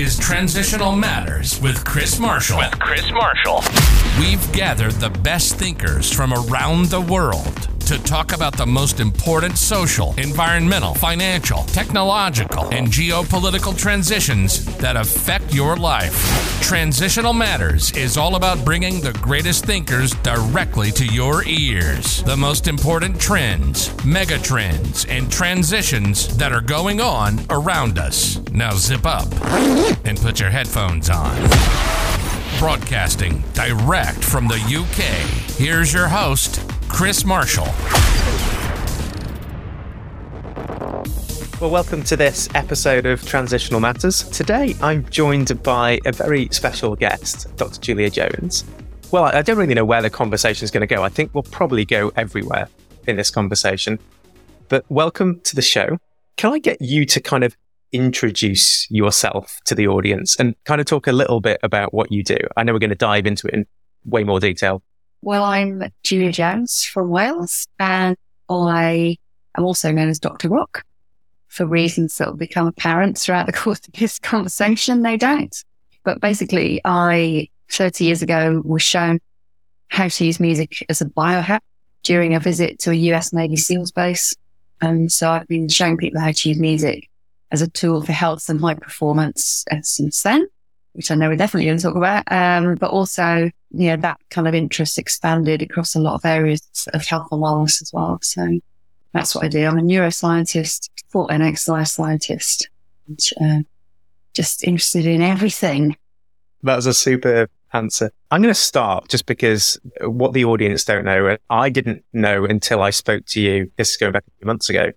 is Transitional Matters with Chris Marshall. With Chris Marshall. We've gathered the best thinkers from around the world to talk about the most important social, environmental, financial, technological, and geopolitical transitions that affect your life. Transitional Matters is all about bringing the greatest thinkers directly to your ears. The most important trends, megatrends, and transitions that are going on around us. Now zip up and put your headphones on. Broadcasting direct from the UK, here's your host, Chris Marshall. Well, welcome to this episode of Transitional Matters. Today, I'm joined by a very special guest, Dr. Julia Jones. Well, I don't really know where the conversation is going to go. I think we'll probably go everywhere in this conversation. But welcome to the show. Can I get you to kind of introduce yourself to the audience and kind of talk a little bit about what you do? I know we're going to dive into it in way more detail well, I'm Julia Jones from Wales, and I am also known as Dr. Rock for reasons that will become apparent throughout the course of this conversation, no doubt. But basically, I 30 years ago was shown how to use music as a biohack during a visit to a US Navy SEALs base. And so I've been showing people how to use music as a tool for health and high performance since then which I know we're definitely going to talk about. Um, but also, you know, that kind of interest expanded across a lot of areas of health and wellness as well. So that's what I do. I'm a neuroscientist, thought and exercise scientist, uh, just interested in everything. That was a super answer. I'm going to start just because what the audience don't know, I didn't know until I spoke to you, this is going back a few months ago,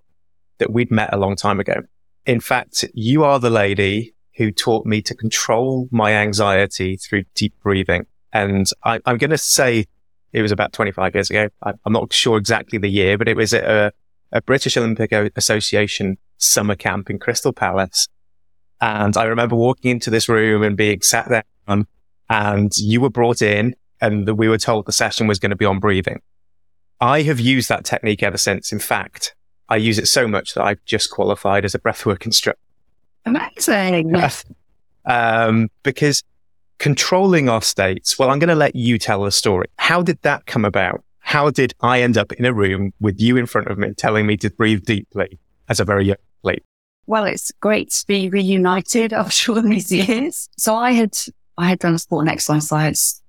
that we'd met a long time ago. In fact, you are the lady who taught me to control my anxiety through deep breathing. And I, am going to say it was about 25 years ago. I, am not sure exactly the year, but it was at a, a British Olympic Association summer camp in Crystal Palace. And I remember walking into this room and being sat there um, and you were brought in and we were told the session was going to be on breathing. I have used that technique ever since. In fact, I use it so much that I've just qualified as a breathwork instructor. Amazing. um, because controlling our states, well, I'm going to let you tell the story. How did that come about? How did I end up in a room with you in front of me telling me to breathe deeply as a very young lady? Well, it's great to be reunited after all these years. So I had, I had done a sport and exercise science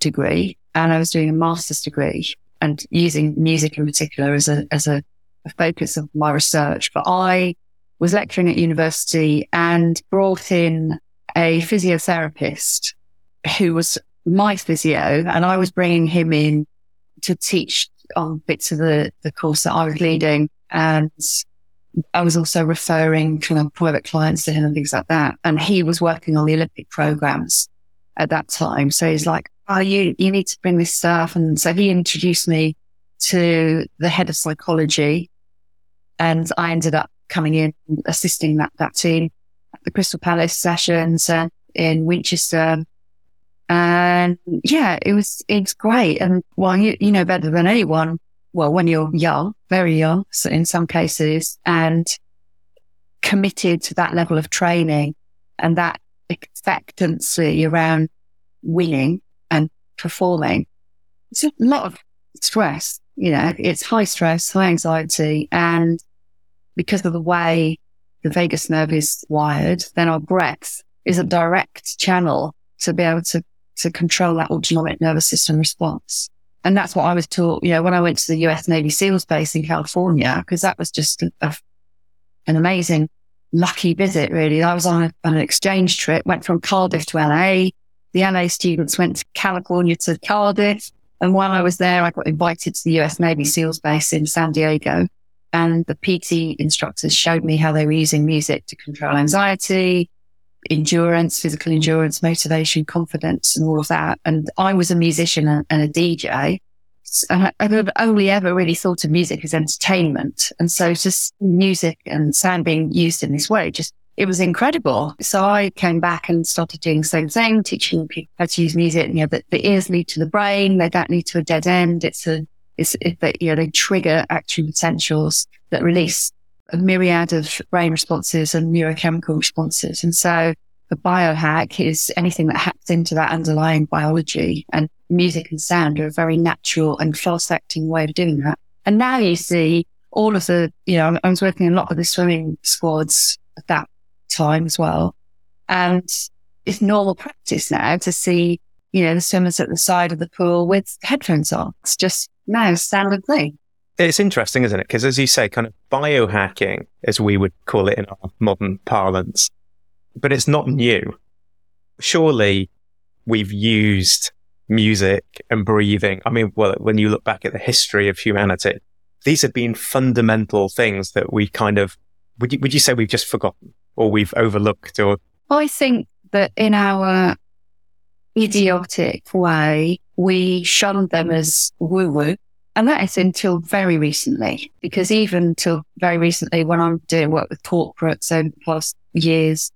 degree and I was doing a master's degree and using music in particular as a, as a, a focus of my research. But I was lecturing at university and brought in a physiotherapist who was my physio and I was bringing him in to teach on bits of the, the course that I was leading. And I was also referring kind of private clients to him and things like that. And he was working on the Olympic programs at that time. So he's like, Oh, you, you need to bring this stuff. And so he introduced me to the head of psychology and I ended up coming in, and assisting that, that team at the Crystal Palace sessions in Winchester. And yeah, it was, it's great. And well, you, you know better than anyone. Well, when you're young, very young, so in some cases, and committed to that level of training and that expectancy around winning and performing. It's a lot of stress, you know, it's high stress, high anxiety and because of the way the vagus nerve is wired, then our breath is a direct channel to be able to, to control that autonomic nervous system response. And that's what I was taught, you know, when I went to the US Navy SEALs base in California, because that was just a, an amazing, lucky visit, really. I was on, a, on an exchange trip, went from Cardiff to LA. The LA students went to California to Cardiff. And while I was there, I got invited to the US Navy SEALs base in San Diego and the PT instructors showed me how they were using music to control anxiety, endurance, physical endurance, motivation, confidence, and all of that. And I was a musician and, a DJ. And I, have only ever really thought of music as entertainment. And so just music and sound being used in this way, just, it was incredible. So I came back and started doing the same thing, teaching people how to use music. You know, the, the ears lead to the brain. They don't lead to a dead end. It's a is that, you know, they trigger action potentials that release a myriad of brain responses and neurochemical responses. And so the biohack is anything that hacks into that underlying biology and music and sound are a very natural and fast acting way of doing that. And now you see all of the, you know, I was working a lot with the swimming squads at that time as well. And it's normal practice now to see, you know, the swimmers at the side of the pool with headphones on. It's just now standard thing. It's interesting, isn't it? Because as you say, kind of biohacking, as we would call it in our modern parlance, but it's not new. Surely we've used music and breathing. I mean, well, when you look back at the history of humanity, these have been fundamental things that we kind of, would you, would you say we've just forgotten or we've overlooked or? I think that in our idiotic way, we shunned them as woo woo. And that is until very recently, because even till very recently, when I'm doing work with corporates over the past years,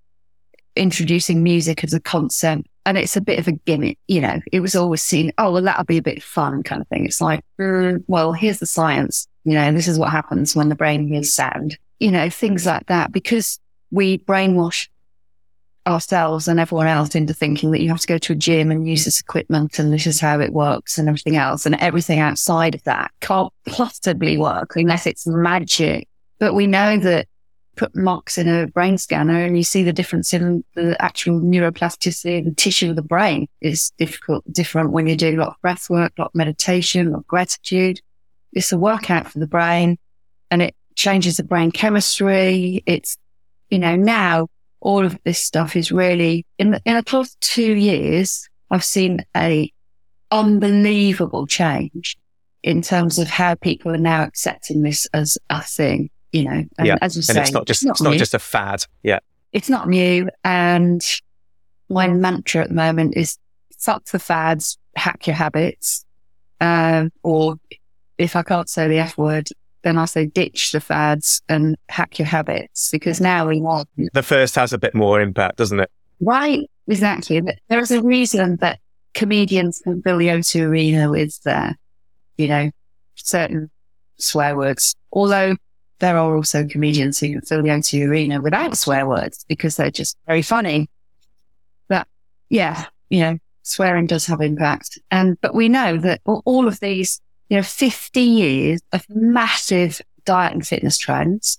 introducing music as a concept. And it's a bit of a gimmick, you know, it was always seen, oh, well, that'll be a bit fun kind of thing. It's like, mm, well, here's the science, you know, this is what happens when the brain hears sound, you know, things like that, because we brainwash ourselves and everyone else into thinking that you have to go to a gym and use this equipment and this is how it works and everything else. And everything outside of that can't possibly work unless it's magic. But we know that put marks in a brain scanner and you see the difference in the actual neuroplasticity the tissue of the brain is difficult, different when you're doing a lot of breath work, a lot of meditation, a lot of gratitude. It's a workout for the brain and it changes the brain chemistry. It's, you know, now all of this stuff is really in the, in the past two years, I've seen a unbelievable change in terms of how people are now accepting this as a thing you know, and yeah. as you and say, it's not just, it's not, it's not just a fad. Yeah. It's not new. And my mantra at the moment is fuck the fads, hack your habits. Um, or if I can't say the F word, then I say ditch the fads and hack your habits because now we want. The first has a bit more impact, doesn't it? Right. Exactly. There is a reason that comedians can fill the O2 arena with, uh, you know, certain swear words. Although there are also comedians who can fill the O2 arena without swear words because they're just very funny. But yeah, you know, swearing does have impact. And, but we know that all of these, you know, 50 years of massive diet and fitness trends,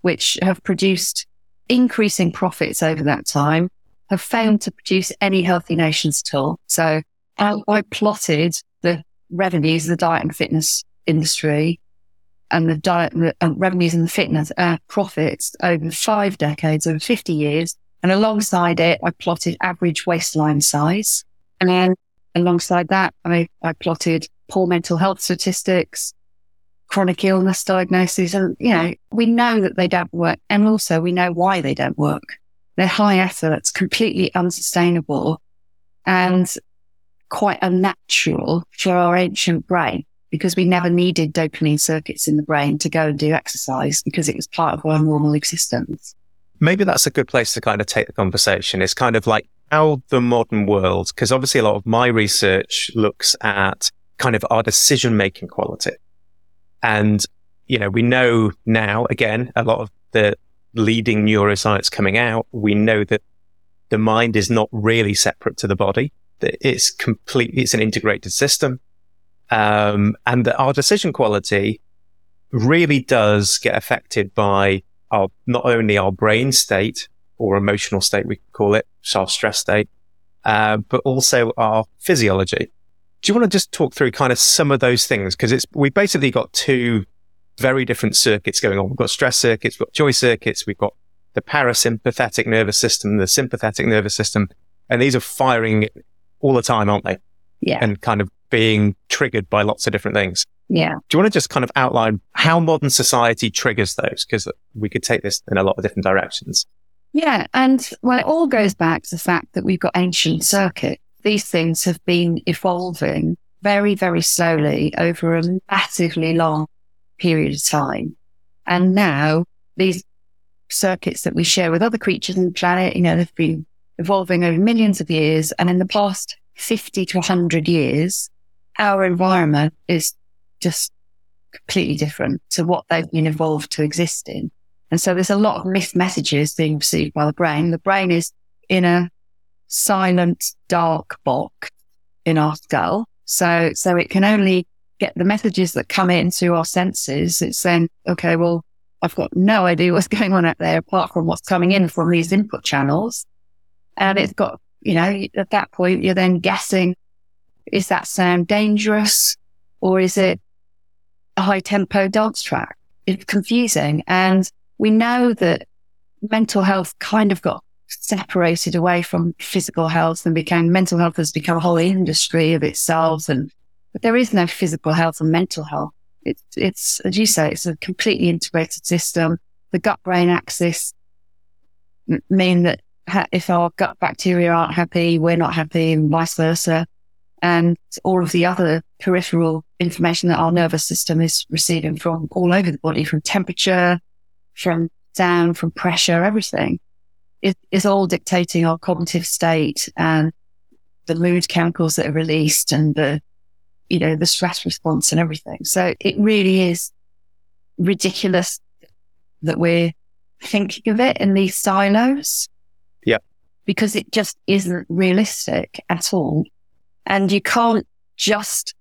which have produced increasing profits over that time, have failed to produce any healthy nations at all. So I, I plotted the revenues of the diet and fitness industry and the diet uh, revenues and the fitness uh, profits over five decades, over 50 years. And alongside it, I plotted average waistline size. And then alongside that, I, I plotted poor mental health statistics, chronic illness diagnoses. And, you know, we know that they don't work. And also we know why they don't work. They're high effort, completely unsustainable and quite unnatural for our ancient brain because we never needed dopamine circuits in the brain to go and do exercise because it was part of our normal existence. Maybe that's a good place to kind of take the conversation. It's kind of like how the modern world, because obviously a lot of my research looks at kind of our decision making quality. And, you know, we know now, again, a lot of the leading neuroscience coming out, we know that the mind is not really separate to the body. That it's completely, it's an integrated system. Um, and that our decision quality really does get affected by our, not only our brain state or emotional state, we call it, so our stress state, uh, but also our physiology. Do you want to just talk through kind of some of those things? Because it's, we basically got two very different circuits going on. We've got stress circuits, we've got joy circuits, we've got the parasympathetic nervous system, the sympathetic nervous system, and these are firing all the time, aren't they? Yeah. And kind of being triggered by lots of different things. Yeah. Do you want to just kind of outline how modern society triggers those? Because we could take this in a lot of different directions. Yeah. And well, it all goes back to the fact that we've got ancient circuit. These things have been evolving very, very slowly over a massively long period of time. And now these circuits that we share with other creatures on the planet, you know, they've been evolving over millions of years. And in the past 50 to 100 years, our environment is just completely different to what they've been evolved to exist in. And so there's a lot of missed messages being received by the brain. The brain is in a silent, dark box in our skull. So, so it can only get the messages that come into our senses. It's then, okay, well, I've got no idea what's going on out there apart from what's coming in from these input channels. And it's got, you know, at that point, you're then guessing, is that sound dangerous or is it a high tempo dance track? It's confusing. And we know that mental health kind of got separated away from physical health and became mental health has become a whole industry of itself. And but there is no physical health and mental health. It's, it's, as you say, it's a completely integrated system. The gut brain axis mean that if our gut bacteria aren't happy, we're not happy and vice versa. And all of the other peripheral information that our nervous system is receiving from all over the body, from temperature, from sound, from pressure, everything is, is all dictating our cognitive state and the mood chemicals that are released and the you know, the stress response and everything. So it really is ridiculous that we're thinking of it in these silos. Yeah. Because it just isn't realistic at all. And you can't just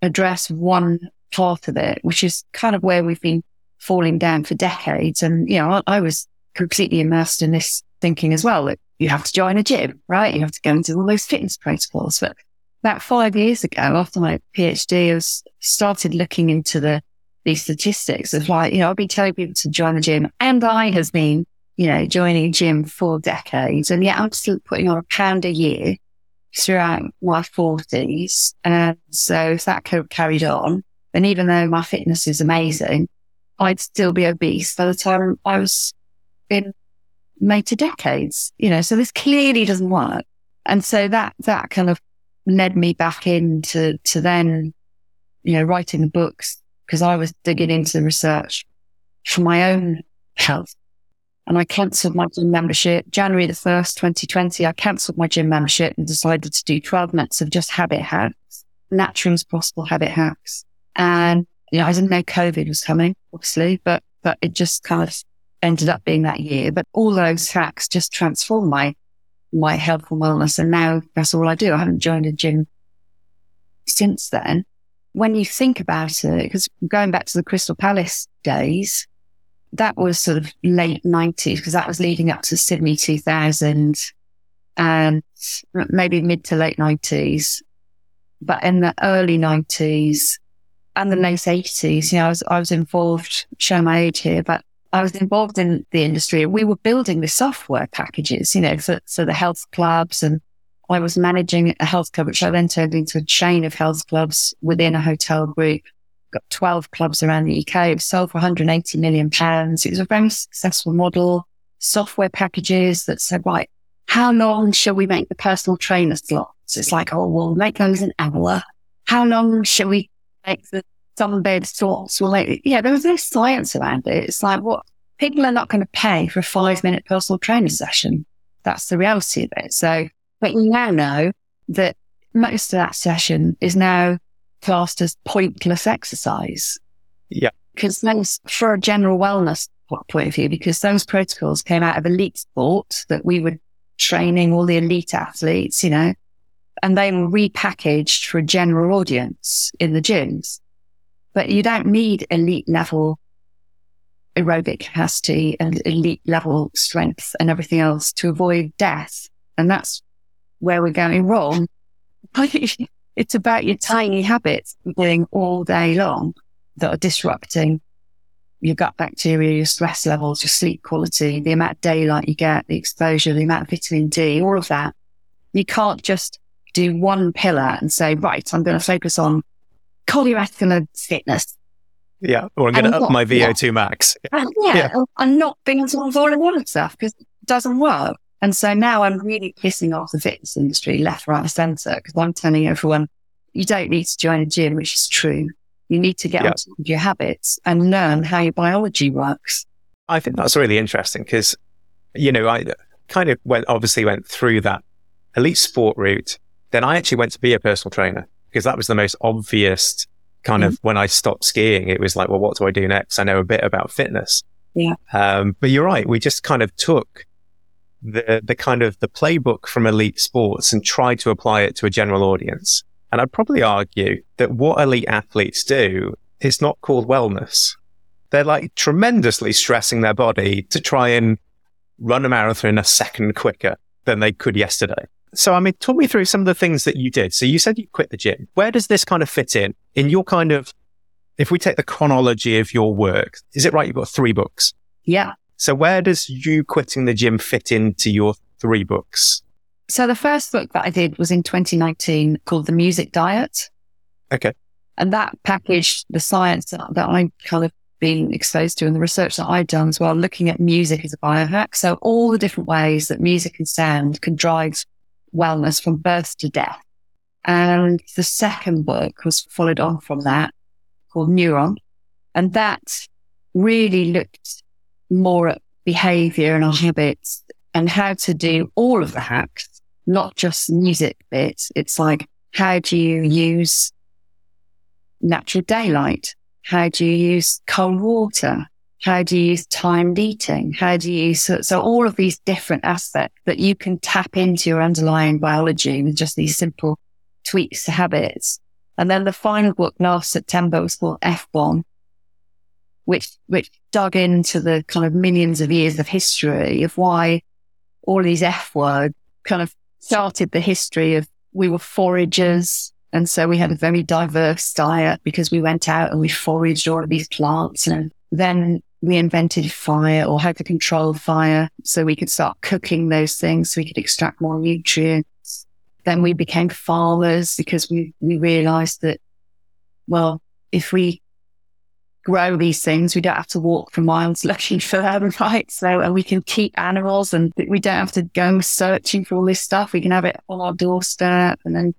address one part of it, which is kind of where we've been falling down for decades. And, you know, I, I was completely immersed in this thinking as well that you have to join a gym, right? You have to go into all those fitness protocols. But about five years ago, after my PhD, I was started looking into the these statistics of like, you know, I've been telling people to join the gym and I has been, you know, joining gym for decades. And yet I'm still putting on a pound a year throughout my forties. And so if that could have carried on, then even though my fitness is amazing, I'd still be obese by the time I was in made to decades, you know, so this clearly doesn't work. And so that, that kind of led me back into to then, you know, writing the books because I was digging into the research for my own health. And I cancelled my gym membership. January the 1st, 2020, I cancelled my gym membership and decided to do 12 months of just habit hacks, natural as possible habit hacks. And, you know, I didn't know COVID was coming, obviously, but, but it just kind of ended up being that year. But all those hacks just transformed my my health and wellness. And now that's all I do. I haven't joined a gym since then. When you think about it, because going back to the Crystal Palace days, that was sort of late nineties because that was leading up to Sydney 2000 and maybe mid to late nineties. But in the early nineties and the late eighties, you know, I was, I was involved, show my age here, but I was involved in the industry. and We were building the software packages, you know, for the health clubs. And I was managing a health club, which I then turned into a chain of health clubs within a hotel group. Got 12 clubs around the UK. It sold for 180 million pounds. It was a very successful model. Software packages that said, right, how long shall we make the personal trainer slots? It's like, oh, we'll make those an hour. How long shall we make the some bed sorts were like, yeah, there was no science around it. It's like, what people are not going to pay for a five minute personal training session. That's the reality of it. So, but you now know that most of that session is now classed as pointless exercise. Yeah. Because those, for a general wellness point of view, because those protocols came out of elite sport that we were training all the elite athletes, you know, and they were repackaged for a general audience in the gyms. But you don't need elite level aerobic capacity and elite level strength and everything else to avoid death. And that's where we're going wrong. it's about your tiny habits doing all day long that are disrupting your gut bacteria, your stress levels, your sleep quality, the amount of daylight you get, the exposure, the amount of vitamin D, all of that. You can't just do one pillar and say, right, I'm going to focus on cardiovascular fitness. Yeah, or I'm going to up my VO2 yeah. max. And yeah, yeah, I'm not being involved in all of stuff because it doesn't work. And so now I'm really pissing off the fitness industry left, right, and centre because I'm telling everyone you don't need to join a gym, which is true. You need to get yeah. on top of your habits and learn how your biology works. I think that's really interesting because, you know, I kind of went, obviously went through that elite sport route. Then I actually went to be a personal trainer because that was the most obvious kind mm-hmm. of when I stopped skiing. It was like, well, what do I do next? I know a bit about fitness. Yeah. Um, but you're right. We just kind of took the, the kind of the playbook from elite sports and tried to apply it to a general audience. And I'd probably argue that what elite athletes do is not called wellness. They're like tremendously stressing their body to try and run a marathon a second quicker than they could yesterday. So, I mean, talk me through some of the things that you did. So you said you quit the gym. Where does this kind of fit in? In your kind of, if we take the chronology of your work, is it right? You've got three books. Yeah. So where does you quitting the gym fit into your three books? So the first book that I did was in 2019 called The Music Diet. Okay. And that packaged the science that, that I kind of been exposed to and the research that I've done as well, looking at music as a biohack. So all the different ways that music and sound can drive wellness from birth to death. And the second book was followed on from that called Neuron. And that really looked more at behavior and our habits and how to do all of the hacks, not just music bits. It's like, how do you use natural daylight? How do you use cold water? How do you use timed eating? How do you so, so all of these different aspects that you can tap into your underlying biology with just these simple tweaks to habits. And then the final book last September was called F1 which, which dug into the kind of millions of years of history of why all these F words kind of started the history of we were foragers. And so we had a very diverse diet because we went out and we foraged all of these plants and then we invented fire or how to control fire so we could start cooking those things so we could extract more nutrients. Then we became farmers because we, we realized that, well, if we grow these things. We don't have to walk for miles looking for them, right? So, and we can keep animals and we don't have to go searching for all this stuff. We can have it on our doorstep and then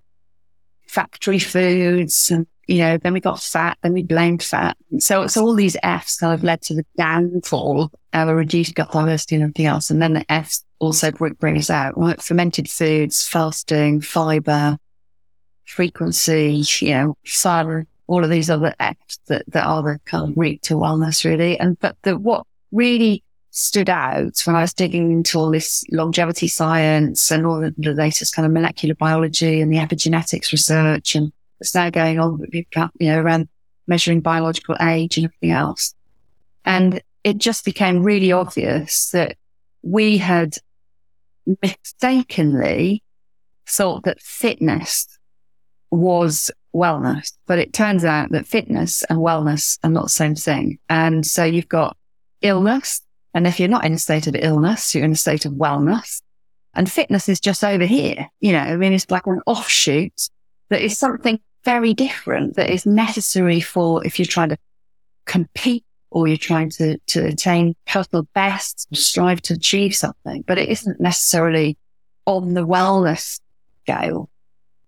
factory foods and, you know, then we got fat, then we blamed fat. So, so all these F's kind of led to the downfall of a reduced gut diversity and everything else. And then the F's also bring us out, right? Fermented foods, fasting, fiber, frequency, you know, silent all of these other Fs that, that are the kind of route to wellness really. And, but the, what really stood out when I was digging into all this longevity science and all the, the latest kind of molecular biology and the epigenetics research and it's now going on, you know, around measuring biological age and everything else. And it just became really obvious that we had mistakenly thought that fitness was wellness. But it turns out that fitness and wellness are not the same thing. And so you've got illness. And if you're not in a state of illness, you're in a state of wellness. And fitness is just over here. You know, I mean, it's like an offshoot that is something very different that is necessary for if you're trying to compete or you're trying to, to attain personal best, strive to achieve something, but it isn't necessarily on the wellness scale.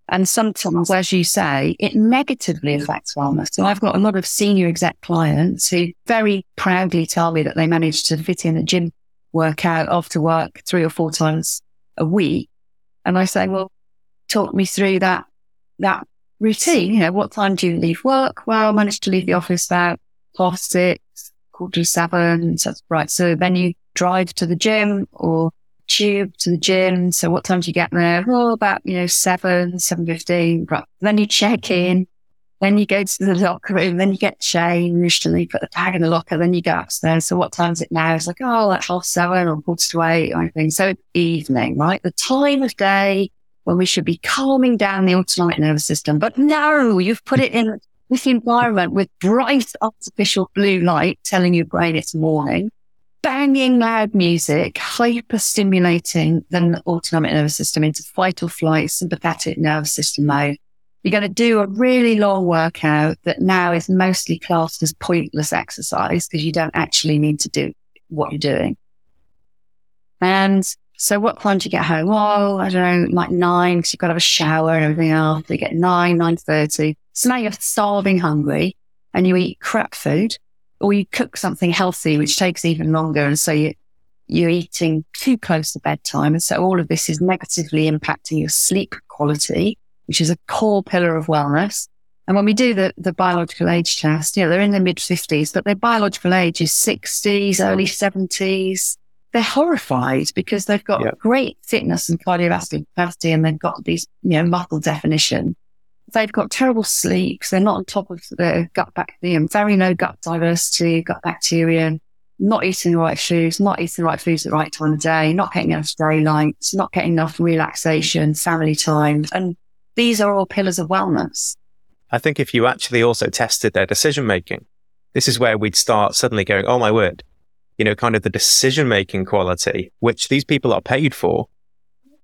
And sometimes, as you say, it negatively affects wellness. So I've got a lot of senior exec clients who very proudly tell me that they managed to fit in a gym workout after work three or four times a week. And I say, well, talk me through that, that routine. You know, what time do you leave work? Well, I managed to leave the office about half six, quarter to seven. So, right. So then you drive to the gym or tube to the gym. So what time do you get there? Oh, about, you know, seven, seven fifteen. Right. Then you check in. Then you go to the locker room. Then you get changed and you put the bag in the locker. Then you go upstairs. So what time is it now? It's like, oh, like half seven or quarter to eight or anything. So evening, right? The time of day when we should be calming down the autonomic nervous system. But no, you've put it in this environment with bright artificial blue light telling your brain it's morning banging loud music, hyper stimulating the autonomic nervous system into fight or flight, sympathetic nervous system mode. You're going to do a really long workout that now is mostly classed as pointless exercise because you don't actually need to do what you're doing. And so what time do you get home? Oh, I don't know, like nine, because you've got to have a shower and everything else. You get nine, nine thirty. So now you're starving hungry and you eat crap food or you cook something healthy, which takes even longer. And so you, you're eating too close to bedtime. And so all of this is negatively impacting your sleep quality, which is a core pillar of wellness. And when we do the, the biological age test, you know, they're in their mid fifties, but their biological age is sixties, early seventies. They're horrified because they've got Yeah. great fitness and cardiovascular capacity and they've got these, you know, muscle definition. They've got terrible sleep they're not on top of their gut bacteria, very low gut diversity, gut bacteria, not eating the right foods, not eating the right foods at the right time of day, not getting enough daylight, not getting enough relaxation, family time. And these are all pillars of wellness. I think if you actually also tested their decision making, this is where we'd start suddenly going, oh my word, you know, kind of the decision making quality, which these people are paid for.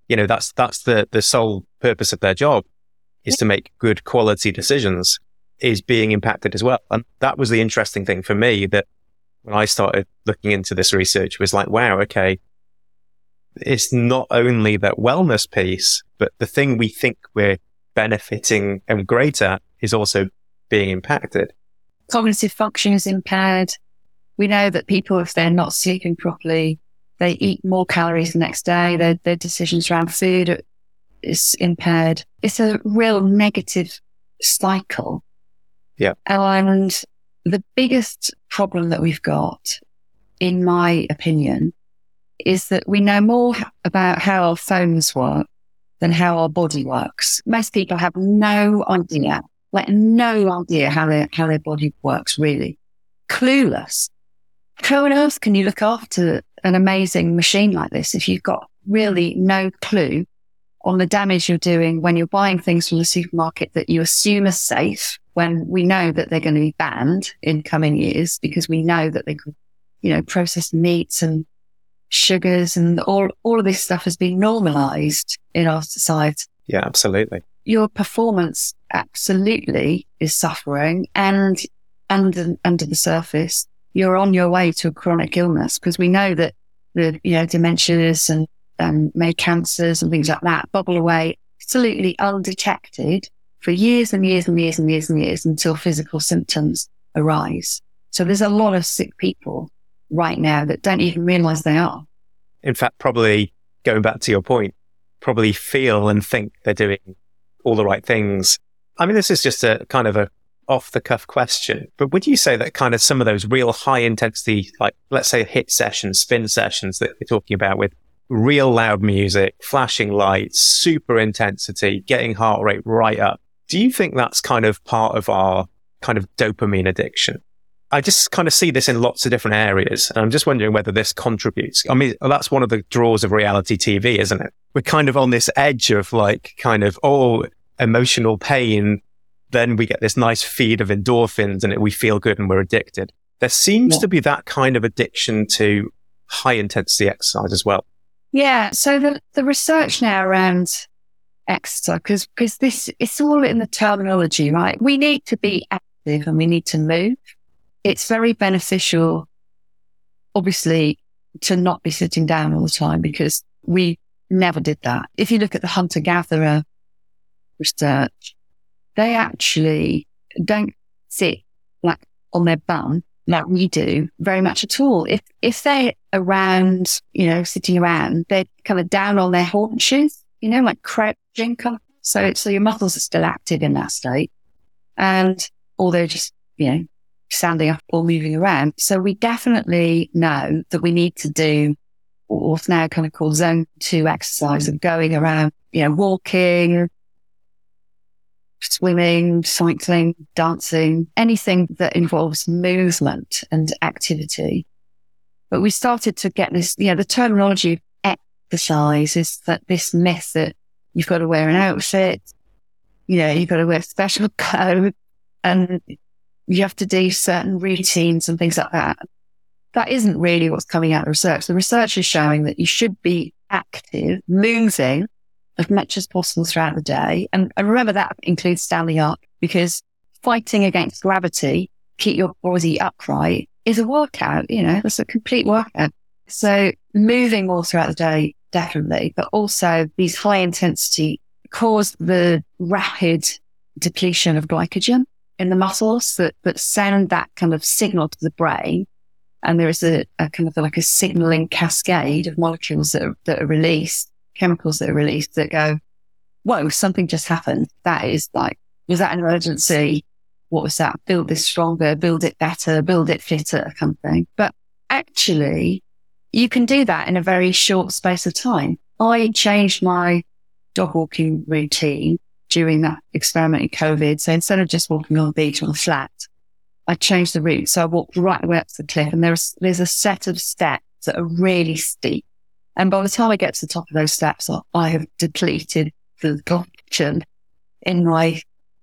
You know, that's, that's the, the sole purpose of their job is to make good quality decisions is being impacted as well. And that was the interesting thing for me that when I started looking into this research was like, wow, okay. It's not only that wellness piece, but the thing we think we're benefiting and great at is also being impacted. Cognitive function is impaired. We know that people, if they're not sleeping properly, they eat more calories the next day. Their, their decisions around food is impaired. It's a real negative cycle. Yeah. And the biggest problem that we've got, in my opinion, is that we know more about how our phones work than how our body works. Most people have no idea, like no idea how their, how their body works really. Clueless. How on earth can you look after an amazing machine like this if you've got really no clue on the damage you're doing when you're buying things from the supermarket that you assume are safe when we know that they're going to be banned in coming years because we know that they could, you know, processed meats and sugars and all, all of this stuff has been normalized in our society. Yeah, absolutely. Your performance absolutely is suffering and under, under the surface, you're on your way to a chronic illness because we know that the, you know, dementias and, um, and maybe cancers and things like that bubble away absolutely undetected for years and years and years and years and years until physical symptoms arise. So there's a lot of sick people right now that don't even realize they are. In fact, probably going back to your point, probably feel and think they're doing all the right things. I mean, this is just a kind of a off the cuff question, but would you say that kind of some of those real high intensity, like let's say hit sessions, spin sessions that we're talking about with real loud music, flashing lights, super intensity, getting heart rate right up. Do you think that's kind of part of our kind of dopamine addiction? I just kind of see this in lots of different areas. And I'm just wondering whether this contributes. I mean, that's one of the draws of reality TV, isn't it? We're kind of on this edge of like kind of, oh, emotional pain. Then we get this nice feed of endorphins and it, we feel good and we're addicted. There seems Yeah. to be that kind of addiction to high intensity exercise as well. Yeah. So the, the research now around exercise, because, because this, it's all in the terminology, right? We need to be active and we need to move. It's very beneficial, obviously, to not be sitting down all the time because we never did that. If you look at the hunter gatherer research, they actually don't sit like on their bum like we do very much at all. If, if they're around, you know, sitting around, they're kind of down on their haunches, you know, like crouching kind of. So, so your muscles are still active in that state and, they're just, you know, standing up or moving around. So we definitely know that we need to do what's now kind of called zone two exercise of going around, you know, walking, swimming, cycling, dancing, anything that involves movement and activity. But we started to get this, know, the terminology of exercise is that this myth that you've got to wear an outfit, you know, you've got to wear special clothes and you have to do certain routines and things like that. That isn't really what's coming out of research. The research is showing that you should be active, moving as much as possible throughout the day. And, and remember that includes standing up because fighting against gravity, keep your body upright is a workout, you know, it's a complete workout. So moving all throughout the day, definitely, but also these high intensity cause the rapid depletion of glycogen in the muscles that, that send that kind of signal to the brain. And there is a, a kind of like a signaling cascade of molecules that are, that are released, chemicals that are released that go, whoa, something just happened. That is like, was that an emergency? What was that? Build this stronger, build it better, build it fitter kind of thing. But actually you can do that in a very short space of time. I changed my dog walking routine during that experiment in COVID. So instead of just walking on the beach or the flat, I changed the route. So I walked right the way up to the cliff and there's, there's a set of steps that are really steep. And by the time I get to the top of those steps, I have depleted the glycogen in my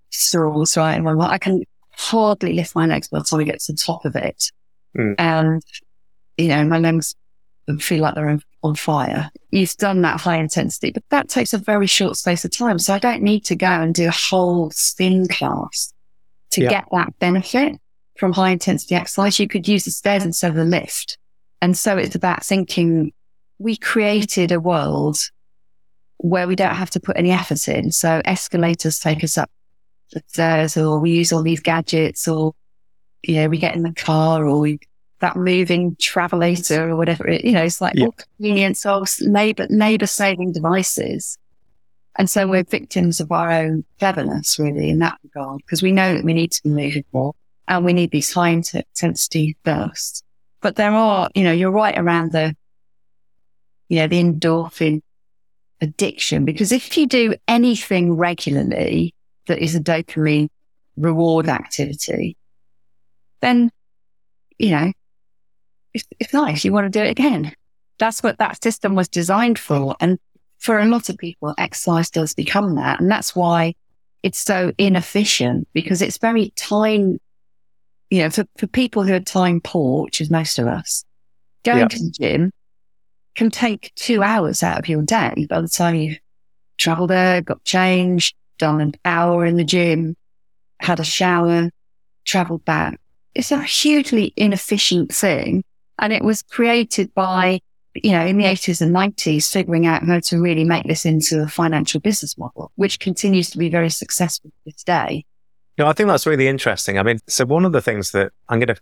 stools, right? And I can hardly lift my legs by the time I get to the top of it. Mm. And, you know, my legs feel like they're on fire. You've done that high intensity, but that takes a very short space of time. So I don't need to go and do a whole spin class to yeah. get that benefit from high intensity exercise. You could use the stairs instead of the lift. And so it's about thinking we created a world where we don't have to put any effort in. So escalators take us up the stairs or we use all these gadgets or, you know, we get in the car or we, that moving travelator or whatever it, you know, it's like yeah. all convenience or labor, labor saving devices. And so we're victims of our own cleverness really in that regard, because we know that we need to be moving more and we need these high intensity bursts. But there are, you know, you're right around the, you know, the endorphin addiction, because if you do anything regularly that is a dopamine reward activity, then, you know, it's, it's nice. You want to do it again. That's what that system was designed for. And for a lot of people, exercise does become that. And that's why it's so inefficient because it's very time you know, for, for people who are time poor, which is most of us, going to the gym can take two hours out of your day by the time you travel there, got changed, done an hour in the gym, had a shower, traveled back. It's a hugely inefficient thing. And it was created by, you know, in the 80s and 90s, figuring out how to really make this into a financial business model, which continues to be very successful to this day. No, I think that's really interesting. I mean, so one of the things that I'm going to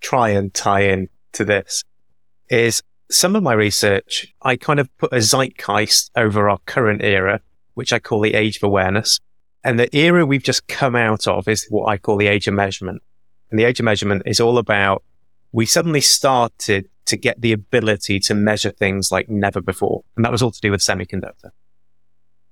try and tie in to this is some of my research, I kind of put a zeitgeist over our current era, which I call the age of awareness. And the era we've just come out of is what I call the age of measurement. And the age of measurement is all about we suddenly started to get the ability to measure things like never before. And that was all to do with semiconductor.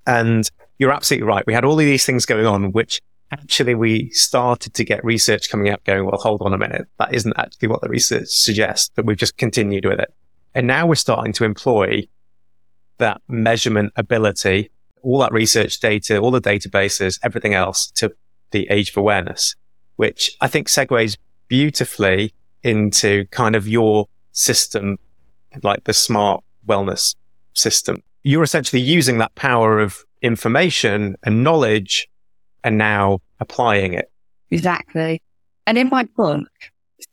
And you're absolutely right. We had all of these things going on, which actually we started to get research coming out going, well, hold on a minute. That isn't actually what the research suggests, but we've just continued with it. And now we're starting to employ that measurement ability, all that research data, all the databases, everything else to the age of awareness, which I think segues beautifully into kind of your system, like the smart wellness system. You're essentially using that power of information and knowledge and now applying it. Exactly. And in my book,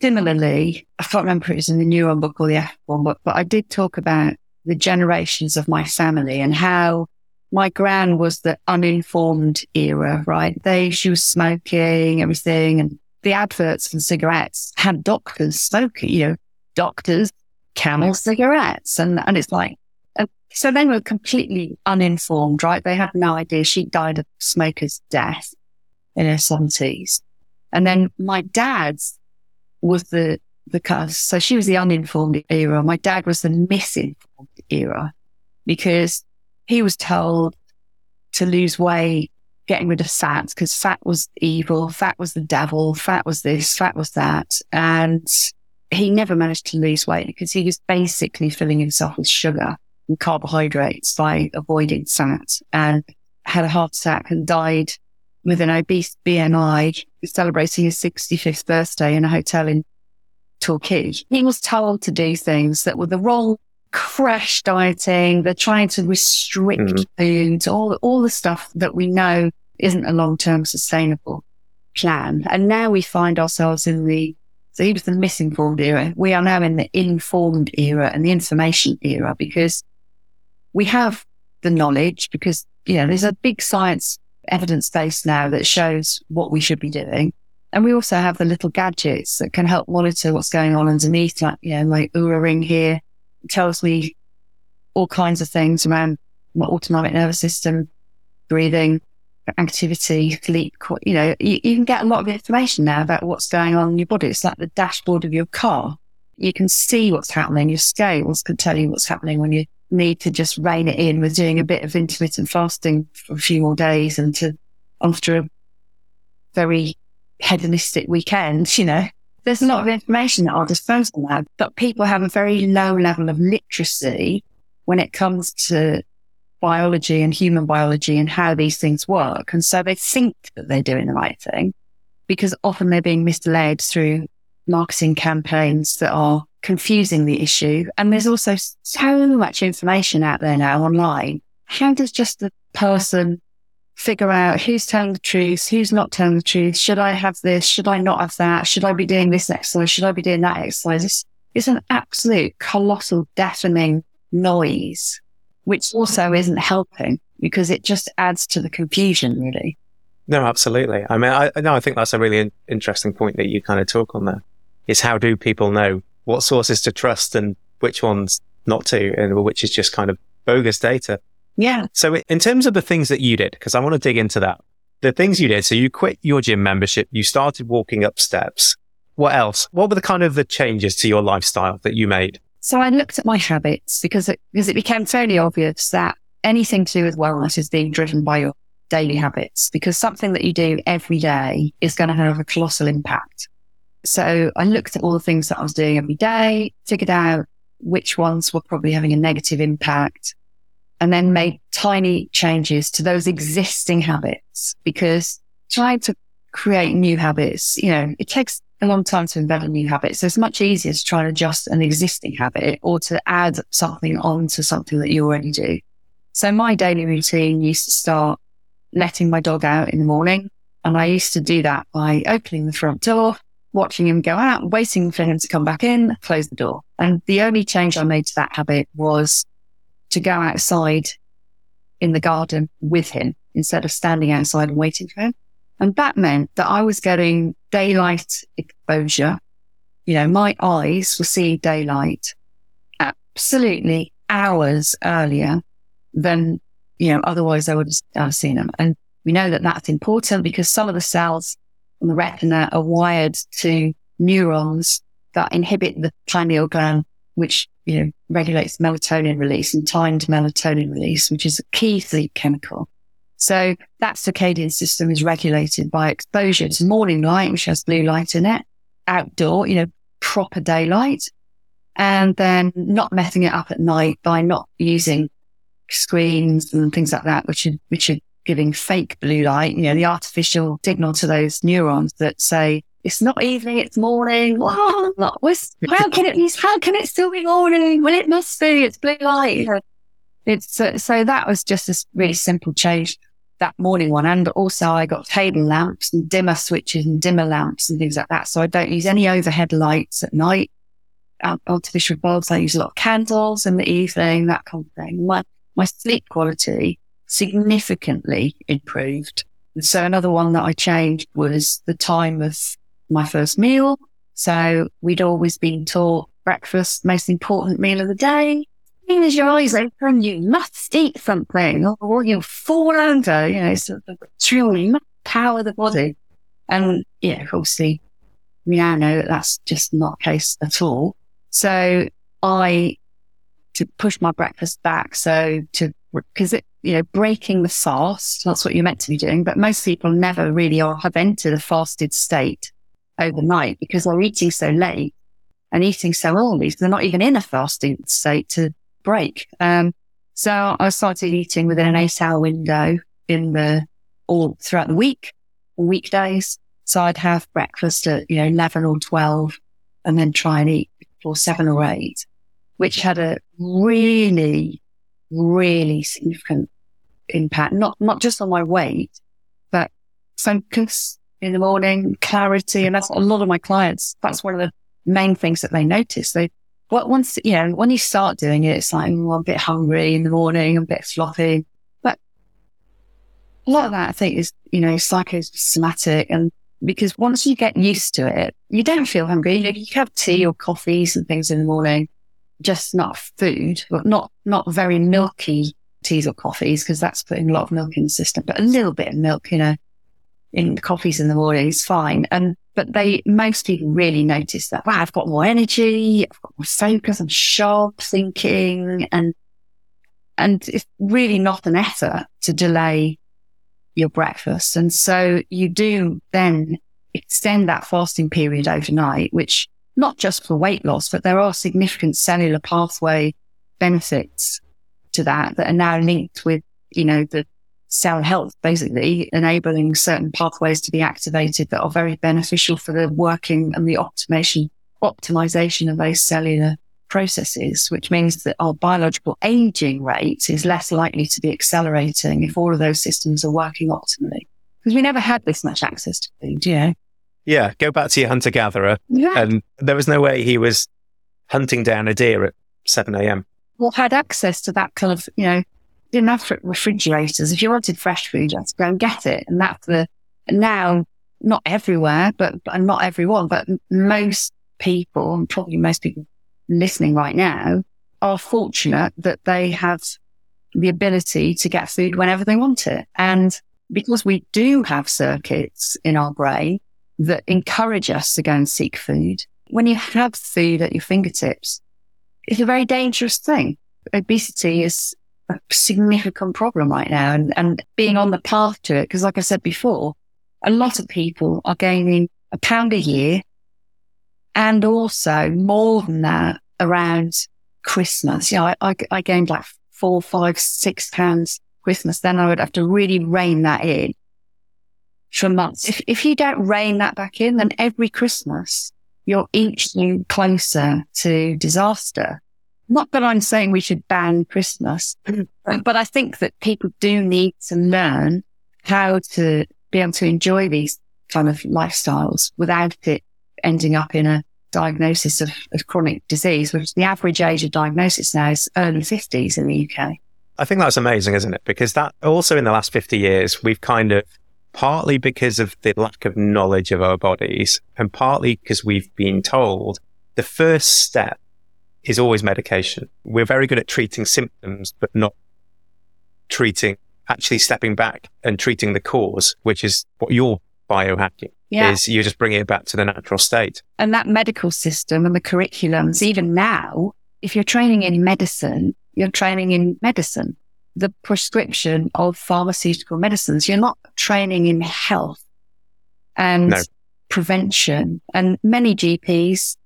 similarly, I can't remember if it was in the neuron book or the F one book, but I did talk about the generations of my family and how my gran was the uninformed era, right? They, she was smoking everything and the adverts for cigarettes had doctors smoking, you know, doctors, camel cigarettes. And, and it's like, so they were completely uninformed, right? They had no idea she died of smoker's death in her seventies. And then my dad's was the, the. So she was the uninformed era. My dad was the misinformed era because he was told to lose weight, getting rid of fat because fat was evil. Fat was the devil. Fat was this, fat was that. And he never managed to lose weight because he was basically filling himself with sugar and carbohydrates by avoiding fat and had a heart attack and died with an obese BMI celebrating his 65th birthday in a hotel in Torquay. He was told to do things that were the wrong crash dieting. They're trying to restrict mm. food, all, all the stuff that we know isn't a long-term sustainable plan. And now we find ourselves in the, so he was the misinformed era. We are now in the informed era and the information era because we have the knowledge because, you know, there's a big science evidence base now that shows what we should be doing. And we also have the little gadgets that can help monitor what's going on underneath, like, you know, like Oura Ring here tells me all kinds of things around my autonomic nervous system, breathing, activity, sleep, you know, you, you, can get a lot of information now about what's going on in your body. It's like the dashboard of your car. you can see what's happening. Your scales can tell you what's happening when you need to just rein it in with doing a bit of intermittent fasting for a few more days and to after a very hedonistic weekend, you know. There's a lot of information at our disposal now, but people have a very low level of literacy when it comes to biology and human biology and how these things work. And so they think that they're doing the right thing because often they're being misled through marketing campaigns that are confusing the issue. And there's also so much information out there now online. How does just the person figure out who's telling the truth, who's not telling the truth? Should I have this? Should I not have that? Should I be doing this exercise? Should I be doing that exercise? It's, it's an absolute colossal deafening noise, which also isn't helping because it just adds to the confusion, really. No, absolutely. I mean, I no, I think that's a really in- interesting point that you kind of talk on there. Is how do people know what sources to trust and which ones not to, and which is just kind of bogus data. Yeah. So, in terms of the things that you did, because I want to dig into that, the things you did. So, you quit your gym membership, you started walking up steps. What else? What were the kind of the changes to your lifestyle that you made? So, I looked at my habits because it, because it became fairly obvious that anything to do with wellness is being driven by your daily habits because something that you do every day is going to have a colossal impact. So I looked at all the things that I was doing every day, figured out which ones were probably having a negative impact and then made tiny changes to those existing habits because trying to create new habits, you know, it takes a long time to invent a new habit. So it's much easier to try and adjust an existing habit or to add something onto something that you already do. So my daily routine used to start letting my dog out in the morning. And I used to do that by opening the front door, watching him go out, waiting for him to come back in, close the door. And the only change I made to that habit was to go outside in the garden with him instead of standing outside and waiting for him. And that meant that I was getting daylight exposure. You know, my eyes were seeing daylight absolutely hours earlier than you know, otherwise I would have uh, seen them. And we know that that's important because some of the cells on the retina are wired to neurons that inhibit the pineal gland, which, you know, regulates melatonin release and timed melatonin release, which is a key sleep chemical. So that circadian system is regulated by exposure to morning light, which has blue light in it, outdoor, you know, proper daylight, and then not messing it up at night by not using screens and things like that, which are, which are giving fake blue light, you know, the artificial signal to those neurons that say, it's not evening, it's morning. how can it be, how can it still be morning? Well, it must be, it's blue light. It's, uh, so that was just a really simple change that morning one. And also I got table lamps and dimmer switches and dimmer lamps and things like that. So I don't use any overhead lights at night. artificial bulbs. I use a lot of candles in the evening, that kind of thing. My, my sleep quality significantly improved. So another one that I changed was the time of my first meal. So we'd always been taught breakfast, most important meal of the day. Even as your eyes open, you must eat something or you'll fall under, you know, so the truly power the body. And yeah, obviously we now know that that's just not the case at all. So I to push my breakfast back. So to, because it, you know, breaking the fast, that's what you're meant to be doing. But most people never really are, have entered a fasted state overnight because they're eating so late and eating so early. So they're not even in a fasting state to break. Um, so I started eating within an eight hour window in the, all throughout the week, weekdays. So I'd have breakfast at, you know, 11 or 12 and then try and eat before seven or eight which had a really, really significant impact, not, not just on my weight, but focus in the morning, clarity. And that's a lot of my clients. That's one of the main things that they notice. They, what once, you know, when you start doing it, it's like, oh, I'm a bit hungry in the morning, I'm a bit sloppy. But a lot of that, I think, is, you know, psychosomatic. And because once you get used to it, you don't feel hungry. You, know, you have tea or coffees and things in the morning just not food, but not, not very milky teas or coffees because that's putting a lot of milk in the system, but a little bit of milk, you know, in the coffees in the morning is fine. And, but they most people really notice that, wow, I've got more energy, I've got more focus, I'm sharp thinking and, and it's really not an effort to delay your breakfast. And so you do then extend that fasting period overnight, which not just for weight loss, but there are significant cellular pathway benefits to that that are now linked with, you know, the cell health, basically enabling certain pathways to be activated that are very beneficial for the working and the optimization, optimization of those cellular processes, which means that our biological aging rate is less likely to be accelerating if all of those systems are working optimally. Because we never had this much access to food, you know. Yeah, go back to your hunter gatherer. Yeah. And there was no way he was hunting down a deer at 7 a.m. Well, had access to that kind of, you know, didn't have refrigerators. If you wanted fresh food, you had to go and get it. And that's the, now, not everywhere, but, but not everyone, but most people, and probably most people listening right now, are fortunate that they have the ability to get food whenever they want it. And because we do have circuits in our brain that encourage us to go and seek food, when you have food at your fingertips, it's a very dangerous thing. Obesity is a significant problem right now and, and being on the path to it. Because like I said before, a lot of people are gaining a pound a year and also more than that around Christmas. You know, I, I, I gained like four, five, six pounds Christmas. Then I would have to really rein that in for months. If, if you don't rein that back in, then every Christmas you're inching closer to disaster. Not that I'm saying we should ban Christmas, but I think that people do need to learn how to be able to enjoy these kind of lifestyles without it ending up in a diagnosis of, of chronic disease, which the average age of diagnosis now is early 50s in the UK. I think that's amazing, isn't it? Because that also in the last 50 years, we've kind of partly because of the lack of knowledge of our bodies and partly because we've been told the first step is always medication. We're very good at treating symptoms, but not treating, actually stepping back and treating the cause, which is what you're biohacking. Yeah. Is you're just bringing it back to the natural state. And that medical system and the curriculums, even now, if you're training in medicine, you're training in medicine. The prescription of pharmaceutical medicines, you're not training in health and no. prevention. And many GPs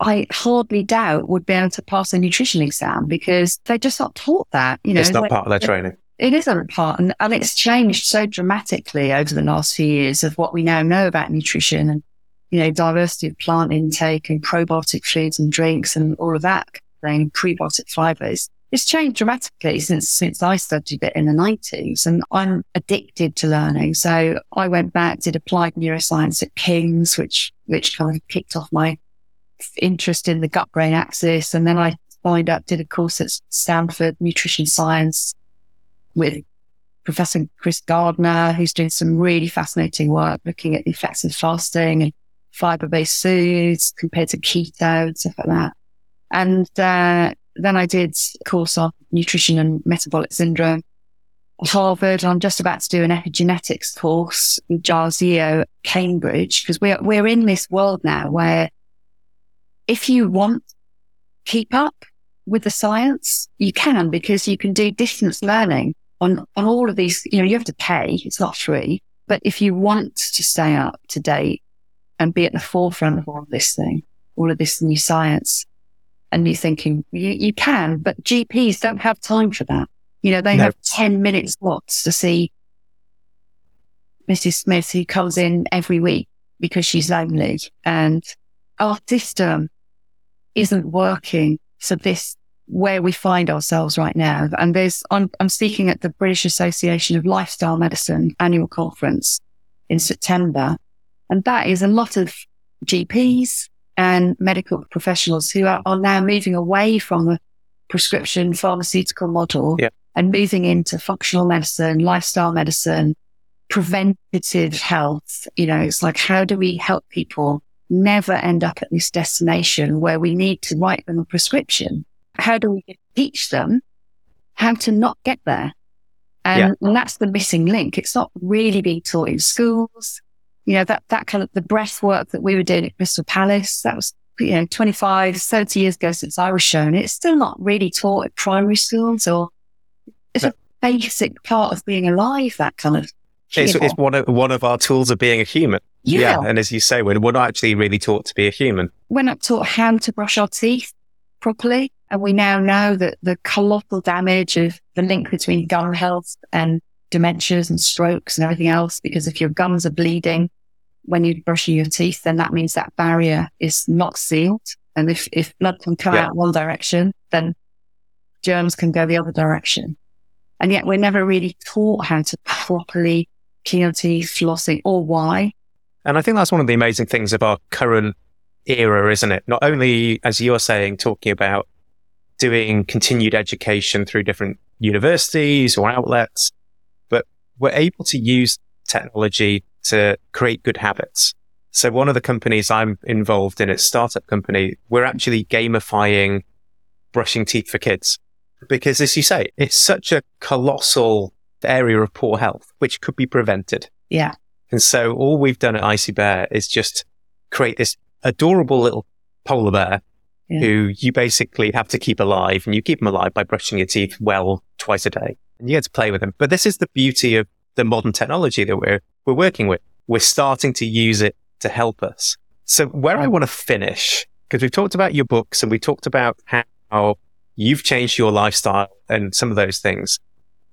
I hardly doubt would be able to pass a nutrition exam because they're just not taught that. You know, it's not part of their training. It isn't part, and, and it's changed so dramatically over the last few years of what we now know about nutrition and you know diversity of plant intake and probiotic foods and drinks and all of that thing, prebiotic fibers. It's changed dramatically since since I studied it in the nineties, and I'm addicted to learning. So I went back, did applied neuroscience at King's, which which kind of kicked off my interest in the gut brain axis. And then I signed up, did a course at Stanford Nutrition Science with Professor Chris Gardner, who's doing some really fascinating work looking at the effects of fasting and fiber based foods compared to keto and stuff like that. And uh, then I did a course on nutrition and metabolic syndrome at Harvard. I'm just about to do an epigenetics course with at Cambridge because we're, we're in this world now where if you want keep up with the science, you can because you can do distance learning on, on all of these. You know, you have to pay. It's not free. But if you want to stay up to date and be at the forefront of all of this thing, all of this new science, and you're thinking you, you can, but GPs don't have time for that. You know, they no. have 10 minute slots to see Mrs. Smith who comes in every week because she's lonely and our system isn't working So this where we find ourselves right now. And there's, I'm, I'm speaking at the British Association of Lifestyle Medicine annual conference in September. And that is a lot of GPs and medical professionals who are, are now moving away from the prescription pharmaceutical model yeah. and moving into functional medicine, lifestyle medicine, preventative health. You know, it's like, how do we help people never end up at this destination where we need to write them a prescription. How do we teach them how to not get there? And, yeah. and that's the missing link. It's not really being taught in schools. You know, that, that kind of the breath work that we were doing at Crystal Palace, that was, you know, 25, 30 years ago since I was shown. It's still not really taught at primary schools or it's no. a basic part of being alive, that kind of. It's, it's, one of one of our tools of being a human. Yeah. yeah. And as you say, we're, we're not actually really taught to be a human. We're not taught how to brush our teeth properly. And we now know that the colossal damage of the link between gum health and dementias and strokes and everything else, because if your gums are bleeding when you're brushing your teeth, then that means that barrier is not sealed. And if, if blood can come yeah. out one direction, then germs can go the other direction. And yet we're never really taught how to properly clean our teeth, flossing, or why. And I think that's one of the amazing things of our current era, isn't it? Not only, as you're saying, talking about doing continued education through different universities or outlets, we're able to use technology to create good habits. So one of the companies I'm involved in, a startup company, we're actually gamifying brushing teeth for kids because as you say, it's such a colossal area of poor health, which could be prevented. Yeah. And so all we've done at Icy Bear is just create this adorable little polar bear yeah. who you basically have to keep alive and you keep them alive by brushing your teeth well twice a day and you get to play with them. But this is the beauty of the modern technology that we're, we're working with. We're starting to use it to help us. So where I want to finish, because we've talked about your books and we talked about how you've changed your lifestyle and some of those things.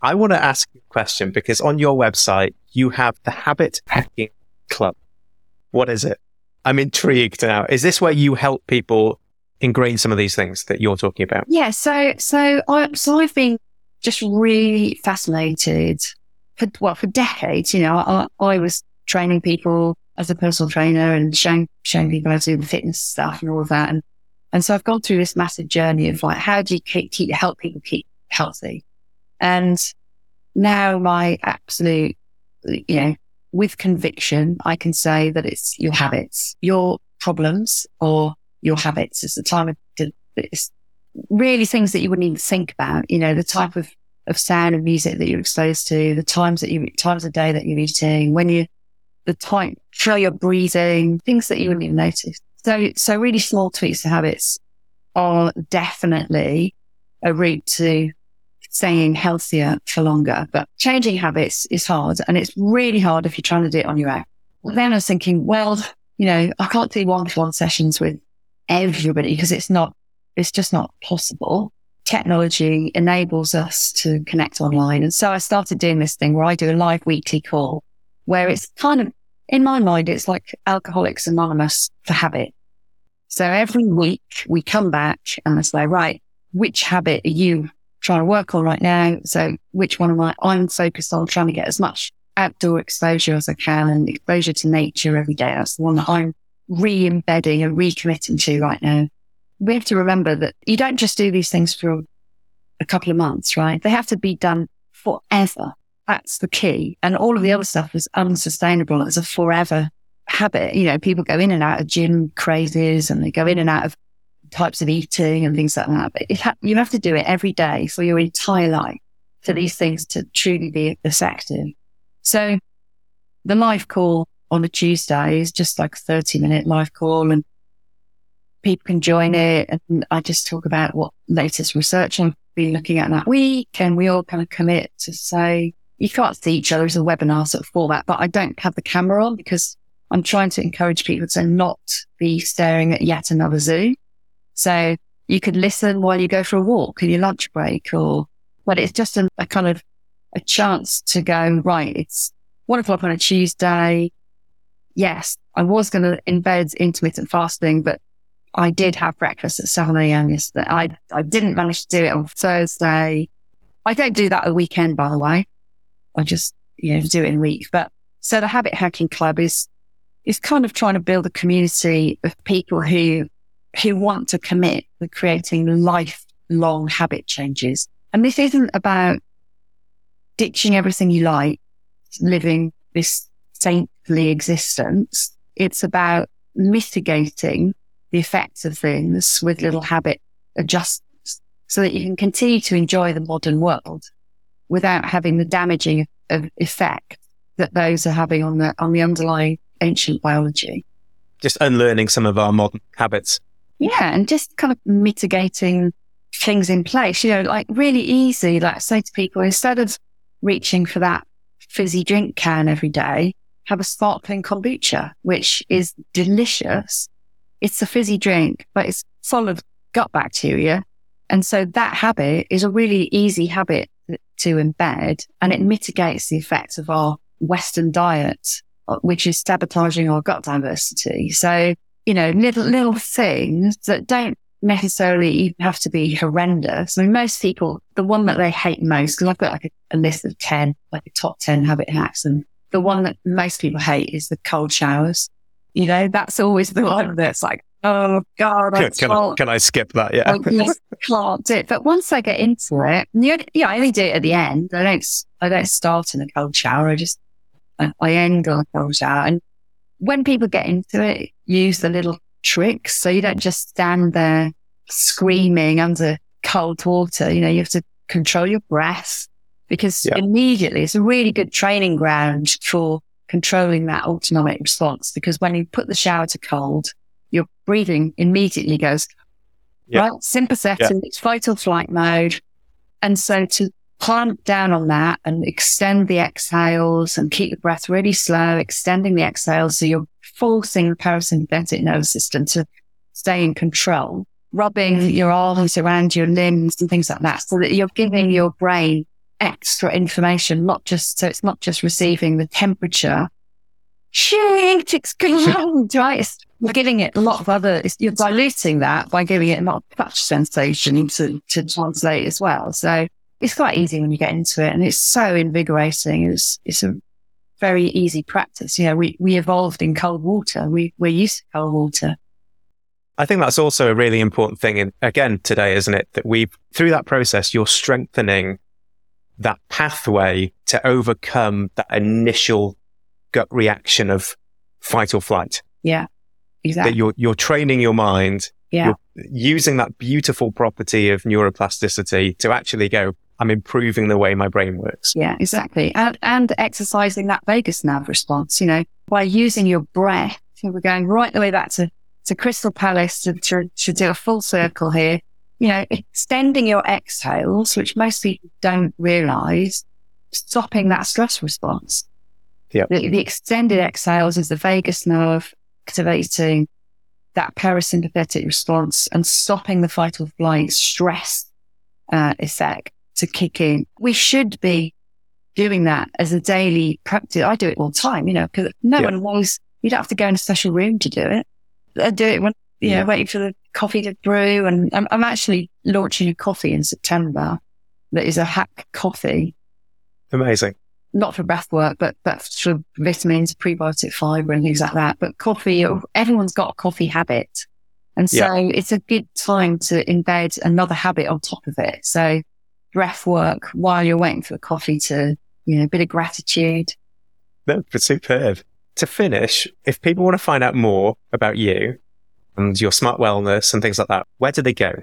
I want to ask you a question because on your website, you have the Habit Hacking Club. What is it? I'm intrigued now. Is this where you help people ingrain some of these things that you're talking about? Yeah. So, so I, so I've been just really fascinated for, well, for decades, you know, I, I was training people as a personal trainer and showing, showing people how to do the fitness stuff and all of that. And, and so I've gone through this massive journey of like, how do you keep, keep help people keep healthy? And now my absolute, you know, with conviction, I can say that it's your habits, your problems or your habits. It's the time of, it's really things that you wouldn't even think about, you know, the type of, of sound and music that you're exposed to, the times that you, times of day that you're eating, when you, the time, how you're breathing, things that you wouldn't even notice. So, so really small tweaks to habits are definitely a route to staying healthier for longer. But changing habits is hard and it's really hard if you're trying to do it on your own. then I was thinking, well, you know, I can't do one to one sessions with everybody because it's not, it's just not possible. Technology enables us to connect online. And so I started doing this thing where I do a live weekly call where it's kind of, in my mind, it's like Alcoholics Anonymous for habit. So every week we come back and I say, right, which habit are you trying to work on right now. So which one am I? I'm focused on trying to get as much outdoor exposure as I can and exposure to nature every day. That's the one that I'm re-embedding and recommitting to right now. We have to remember that you don't just do these things for a couple of months, right? They have to be done forever. That's the key. And all of the other stuff is unsustainable as a forever habit. You know, people go in and out of gym crazes and they go in and out of types of eating and things like that. But ha- you have to do it every day for your entire life for these things to truly be effective. So the live call on a Tuesday is just like a 30 minute live call and people can join it. And I just talk about what latest research I've been looking at that week. And we all kind of commit to say, you can't see each other as a webinar sort of format, but I don't have the camera on because I'm trying to encourage people to not be staring at yet another Zoom. So you could listen while you go for a walk in your lunch break or, but it's just a, a kind of a chance to go, right, it's one o'clock on a Tuesday. Yes, I was going to embed intermittent fasting, but I did have breakfast at 7 a.m. yesterday. I, I didn't manage to do it on Thursday. I don't do that a weekend, by the way. I just, you know, do it in a week. But so the habit hacking club is, is kind of trying to build a community of people who who want to commit to creating lifelong habit changes. And this isn't about ditching everything you like, living this saintly existence. It's about mitigating the effects of things with little habit adjustments so that you can continue to enjoy the modern world without having the damaging of effect that those are having on the, on the underlying ancient biology. Just unlearning some of our modern habits. Yeah. And just kind of mitigating things in place, you know, like really easy. Like I say to people, instead of reaching for that fizzy drink can every day, have a sparkling kombucha, which is delicious. It's a fizzy drink, but it's full of gut bacteria. And so that habit is a really easy habit to embed and it mitigates the effects of our Western diet, which is sabotaging our gut diversity. So, you know, little, little things that don't necessarily have to be horrendous. I mean, most people, the one that they hate most, because I've got like a, a, list of 10, like a top 10 habit hacks, and the one that most people hate is the cold showers. You know, that's always the one that's like, oh God, I can, I, can I skip that? Yeah. I can't do it. But once I get into it, yeah, I only do it at the end. I don't, I don't start in a cold shower. I just, I, I end on a cold shower. And when people get into it, use the little tricks. So you don't just stand there screaming under cold water. You know, you have to control your breath because yeah. immediately it's a really good training ground for controlling that autonomic response. Because when you put the shower to cold, your breathing immediately goes yeah. right sympathetic, yeah. it's fight or flight mode. And so to clamp down on that and extend the exhales and keep the breath really slow, extending the exhales so you're forcing the parasympathetic nervous system to stay in control, rubbing mm. your arms around your limbs and things like that so that you're giving your brain extra information, not just, so it's not just receiving the temperature. Shit, it's cold, right? you're giving it a lot of other, you're diluting that by giving it a lot of touch sensation to, to translate as well. So it's quite easy when you get into it and it's so invigorating. It's, it's a very easy practice. You know, we, we evolved in cold water. We, we're used to cold water. I think that's also a really important thing. In, again, today, isn't it? That we, through that process, you're strengthening that pathway to overcome that initial gut reaction of fight or flight. Yeah, exactly. That you're, you're training your mind. Yeah. using that beautiful property of neuroplasticity to actually go, I'm improving the way my brain works. Yeah, exactly. And, and exercising that vagus nerve response, you know, by using your breath. So we're going right the way back to, to Crystal Palace to, to, to do a full circle here. You know, extending your exhales, which most people don't realize, stopping that stress response. Yeah. The, the extended exhales is the vagus nerve activating that parasympathetic response and stopping the fight or flight stress uh, effect to kick in. We should be doing that as a daily practice. I do it all the time, you know, because no yeah. one wants, you don't have to go in a special room to do it. I do it when, you yeah. know, waiting for the coffee to brew. And I'm, I'm actually launching a coffee in September that is a hack coffee. Amazing. Not for breath work, but, but for vitamins, prebiotic fiber and things like that. But coffee, everyone's got a coffee habit. And so yeah. it's a good time to embed another habit on top of it. So breath work while you're waiting for the coffee to, you know, a bit of gratitude. That's superb. To finish, if people want to find out more about you and your smart wellness and things like that, where do they go?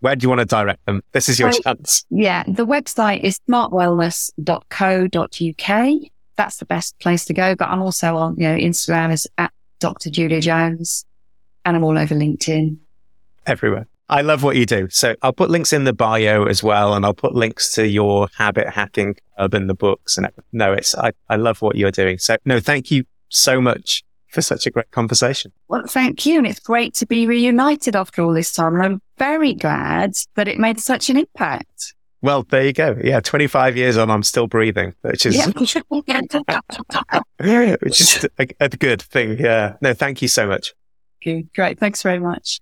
Where do you want to direct them? This is your so, chance. Yeah, the website is smartwellness.co.uk. That's the best place to go. But I'm also on, you know, Instagram is at Dr. Julia Jones and I'm all over LinkedIn. Everywhere. I love what you do. So I'll put links in the bio as well, and I'll put links to your habit hacking club and the books. And no, it's I, I love what you're doing. So no, thank you so much for such a great conversation. Well, thank you, and it's great to be reunited after all this time. And I'm very glad that it made such an impact. Well, there you go. Yeah, 25 years on, I'm still breathing, which is, yeah. which is a, a good thing. Yeah. No, thank you so much. Okay, great. Thanks very much.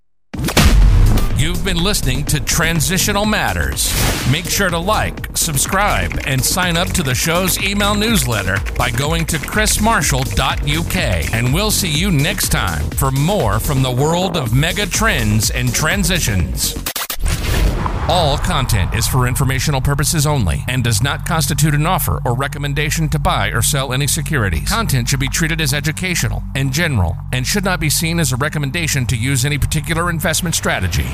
You've been listening to Transitional Matters. Make sure to like, subscribe, and sign up to the show's email newsletter by going to chrismarshall.uk. And we'll see you next time for more from the world of mega trends and transitions. All content is for informational purposes only and does not constitute an offer or recommendation to buy or sell any securities. Content should be treated as educational and general and should not be seen as a recommendation to use any particular investment strategy.